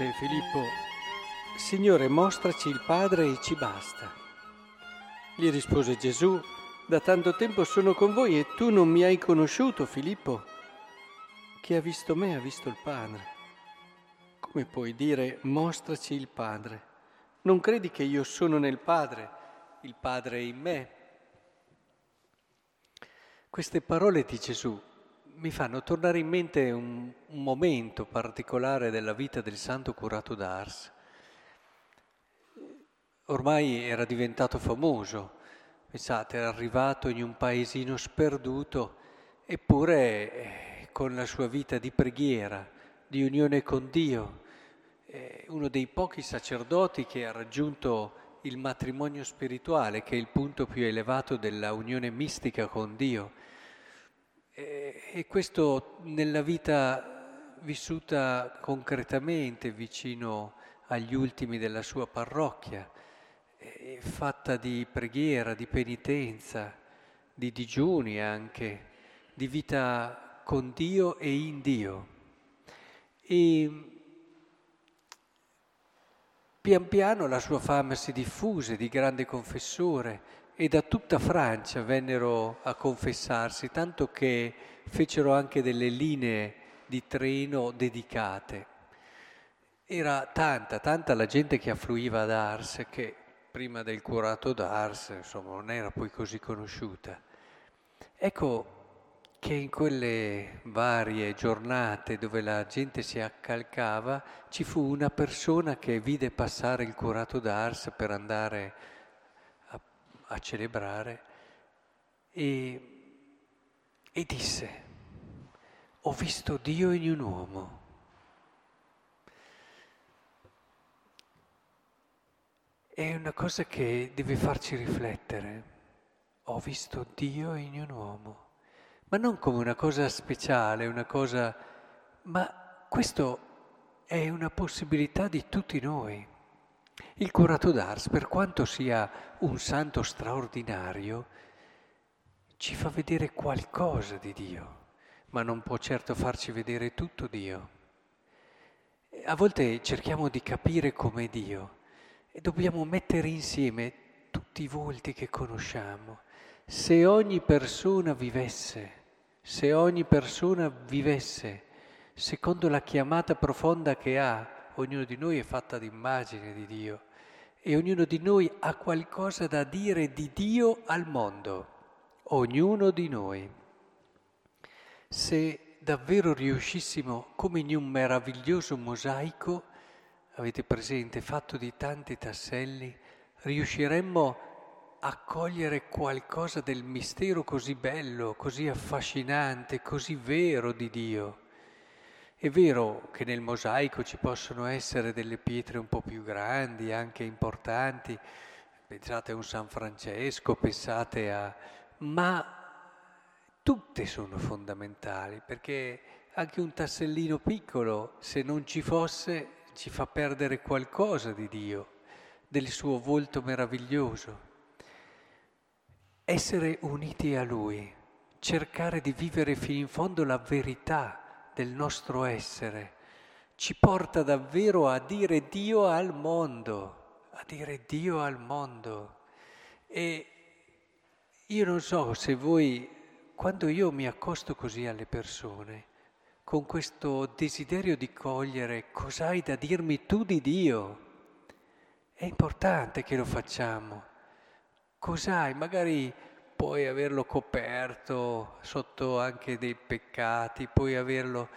disse Filippo, Signore, mostraci il Padre e ci basta. Gli rispose Gesù, da tanto tempo sono con voi e tu non mi hai conosciuto, Filippo. Chi ha visto me ha visto il Padre. Come puoi dire mostraci il Padre? Non credi che io sono nel Padre, il Padre è in me? Queste parole di Gesù mi fanno tornare in mente un, un momento particolare della vita del santo curato d'Ars ormai era diventato famoso, pensate, era arrivato in un paesino sperduto, eppure eh, con la sua vita di preghiera, di unione con Dio, eh, uno dei pochi sacerdoti che ha raggiunto il matrimonio spirituale, che è il punto più elevato della unione mistica con Dio. Eh, e questo nella vita vissuta concretamente vicino agli ultimi della sua parrocchia fatta di preghiera, di penitenza, di digiuni anche, di vita con Dio e in Dio. E pian piano la sua fama si diffuse di grande confessore e da tutta Francia vennero a confessarsi, tanto che fecero anche delle linee di treno dedicate. Era tanta, tanta la gente che affluiva ad Ars che prima del curato d'Ars, insomma, non era poi così conosciuta. Ecco che in quelle varie giornate dove la gente si accalcava ci fu una persona che vide passare il curato d'Ars per andare a, a celebrare e, e disse, ho visto Dio in un uomo. È una cosa che deve farci riflettere. Ho visto Dio in un uomo, ma non come una cosa speciale, una cosa... ma questo è una possibilità di tutti noi. Il curato d'Ars, per quanto sia un santo straordinario, ci fa vedere qualcosa di Dio, ma non può certo farci vedere tutto Dio. A volte cerchiamo di capire com'è Dio e dobbiamo mettere insieme tutti i volti che conosciamo. Se ogni persona vivesse, se ogni persona vivesse secondo la chiamata profonda che ha, ognuno di noi è fatta d'immagine di Dio e ognuno di noi ha qualcosa da dire di Dio al mondo, ognuno di noi. Se davvero riuscissimo, come in un meraviglioso mosaico, avete presente, fatto di tanti tasselli, riusciremmo a cogliere qualcosa del mistero così bello, così affascinante, così vero di Dio. È vero che nel mosaico ci possono essere delle pietre un po' più grandi, anche importanti, pensate a un San Francesco, pensate a... ma tutte sono fondamentali, perché anche un tassellino piccolo, se non ci fosse, ci fa perdere qualcosa di Dio, del suo volto meraviglioso. Essere uniti a Lui, cercare di vivere fino in fondo la verità del nostro essere, ci porta davvero a dire Dio al mondo, a dire Dio al mondo. E io non so se voi, quando io mi accosto così alle persone, con questo desiderio di cogliere cos'hai da dirmi tu di Dio. È importante che lo facciamo. Cos'hai? Magari puoi averlo coperto sotto anche dei peccati, puoi averlo...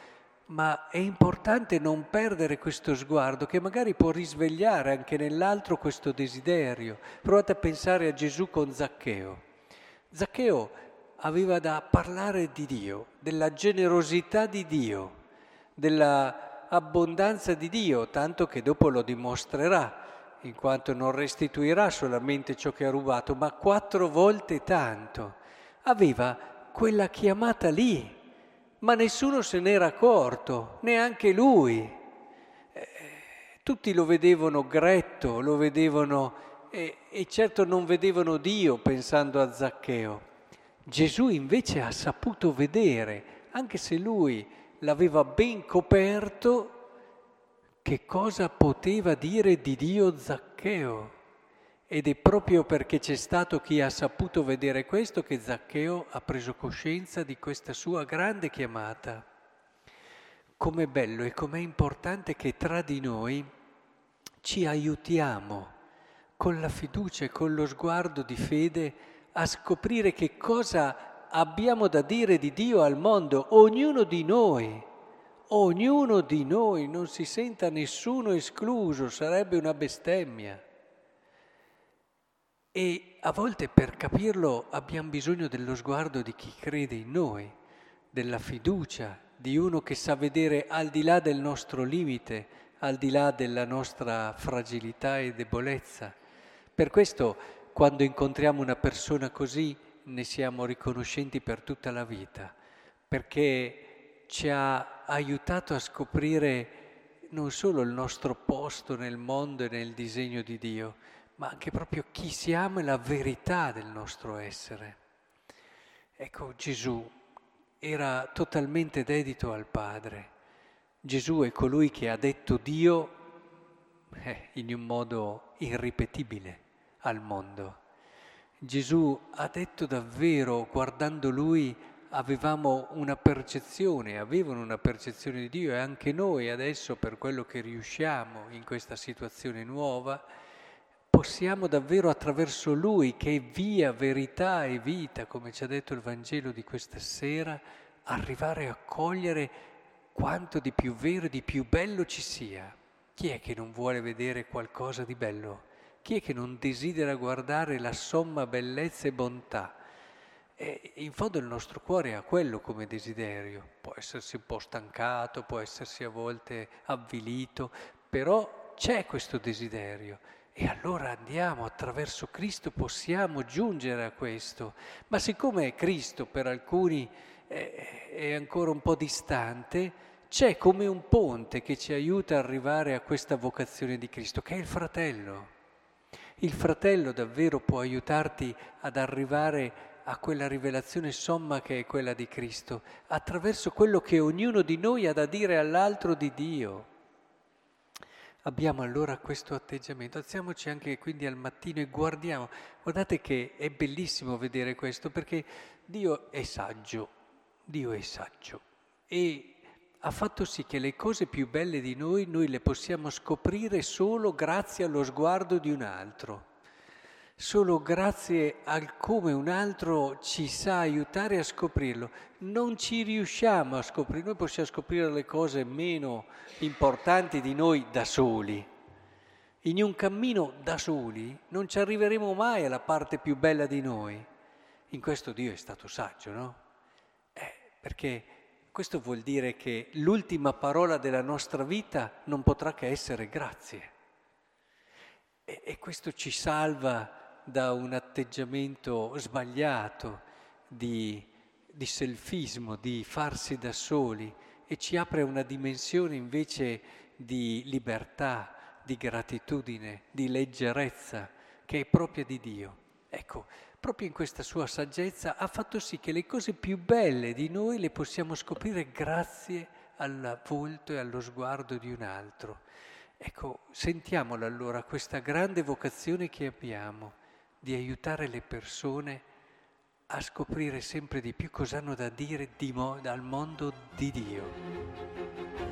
Ma è importante non perdere questo sguardo che magari può risvegliare anche nell'altro questo desiderio. Provate a pensare a Gesù con Zaccheo. Zaccheo aveva da parlare di Dio, della generosità di Dio, dell'abbondanza di Dio, tanto che dopo lo dimostrerà, in quanto non restituirà solamente ciò che ha rubato, ma quattro volte tanto. Aveva quella chiamata lì, ma nessuno se n'era accorto, neanche lui. Eh, tutti lo vedevano gretto, lo vedevano e, e certo non vedevano Dio pensando a Zaccheo. Gesù invece ha saputo vedere, anche se lui l'aveva ben coperto, che cosa poteva dire di Dio Zaccheo. Ed è proprio perché c'è stato chi ha saputo vedere questo che Zaccheo ha preso coscienza di questa sua grande chiamata. Com'è bello e com'è importante che tra di noi ci aiutiamo con la fiducia e con lo sguardo di fede a scoprire che cosa abbiamo da dire di Dio al mondo, ognuno di noi ognuno di noi, non si senta nessuno escluso, sarebbe una bestemmia. E a volte per capirlo abbiamo bisogno dello sguardo di chi crede in noi, della fiducia, di uno che sa vedere al di là del nostro limite, al di là della nostra fragilità e debolezza. Per questo quando incontriamo una persona così ne siamo riconoscenti per tutta la vita, perché ci ha aiutato a scoprire non solo il nostro posto nel mondo e nel disegno di Dio, ma anche proprio chi siamo e la verità del nostro essere. Ecco, Gesù era totalmente dedito al Padre. Gesù è colui che ha detto Dio eh, in un modo irripetibile al mondo. Gesù ha detto davvero, guardando lui, avevamo una percezione, avevano una percezione di Dio e anche noi adesso, per quello che riusciamo in questa situazione nuova, possiamo davvero attraverso Lui, che è via, verità e vita, come ci ha detto il Vangelo di questa sera, arrivare a cogliere quanto di più vero e di più bello ci sia. Chi è che non vuole vedere qualcosa di bello? Chi è che non desidera guardare la somma bellezza e bontà? E in fondo il nostro cuore ha quello come desiderio, può essersi un po' stancato, può essersi a volte avvilito, però c'è questo desiderio e allora andiamo attraverso Cristo, possiamo giungere a questo. Ma siccome Cristo per alcuni è, ancora un po' distante, c'è come un ponte che ci aiuta ad arrivare a questa vocazione di Cristo, che è il fratello. Il fratello davvero può aiutarti ad arrivare a quella rivelazione somma che è quella di Cristo, attraverso quello che ognuno di noi ha da dire all'altro di Dio. Abbiamo allora questo atteggiamento, alziamoci anche quindi al mattino e guardiamo. Guardate che è bellissimo vedere questo perché Dio è saggio, Dio è saggio e ha fatto sì che le cose più belle di noi noi le possiamo scoprire solo grazie allo sguardo di un altro solo grazie al come un altro ci sa aiutare a scoprirlo. Non ci riusciamo a scoprire, noi possiamo scoprire le cose meno importanti di noi da soli. In un cammino da soli non ci arriveremo mai alla parte più bella di noi. In questo Dio è stato saggio, no? Eh, perché questo vuol dire che l'ultima parola della nostra vita non potrà che essere grazie. E, e questo ci salva da un atteggiamento sbagliato di, di selfismo, di farsi da soli e ci apre una dimensione invece di libertà, di gratitudine, di leggerezza che è propria di Dio. Ecco, proprio in questa sua saggezza ha fatto sì che le cose più belle di noi le possiamo scoprire grazie al volto e allo sguardo di un altro. Ecco, sentiamola allora questa grande vocazione che abbiamo di aiutare le persone a scoprire sempre di più cosa hanno da dire di mo- dal mondo di Dio.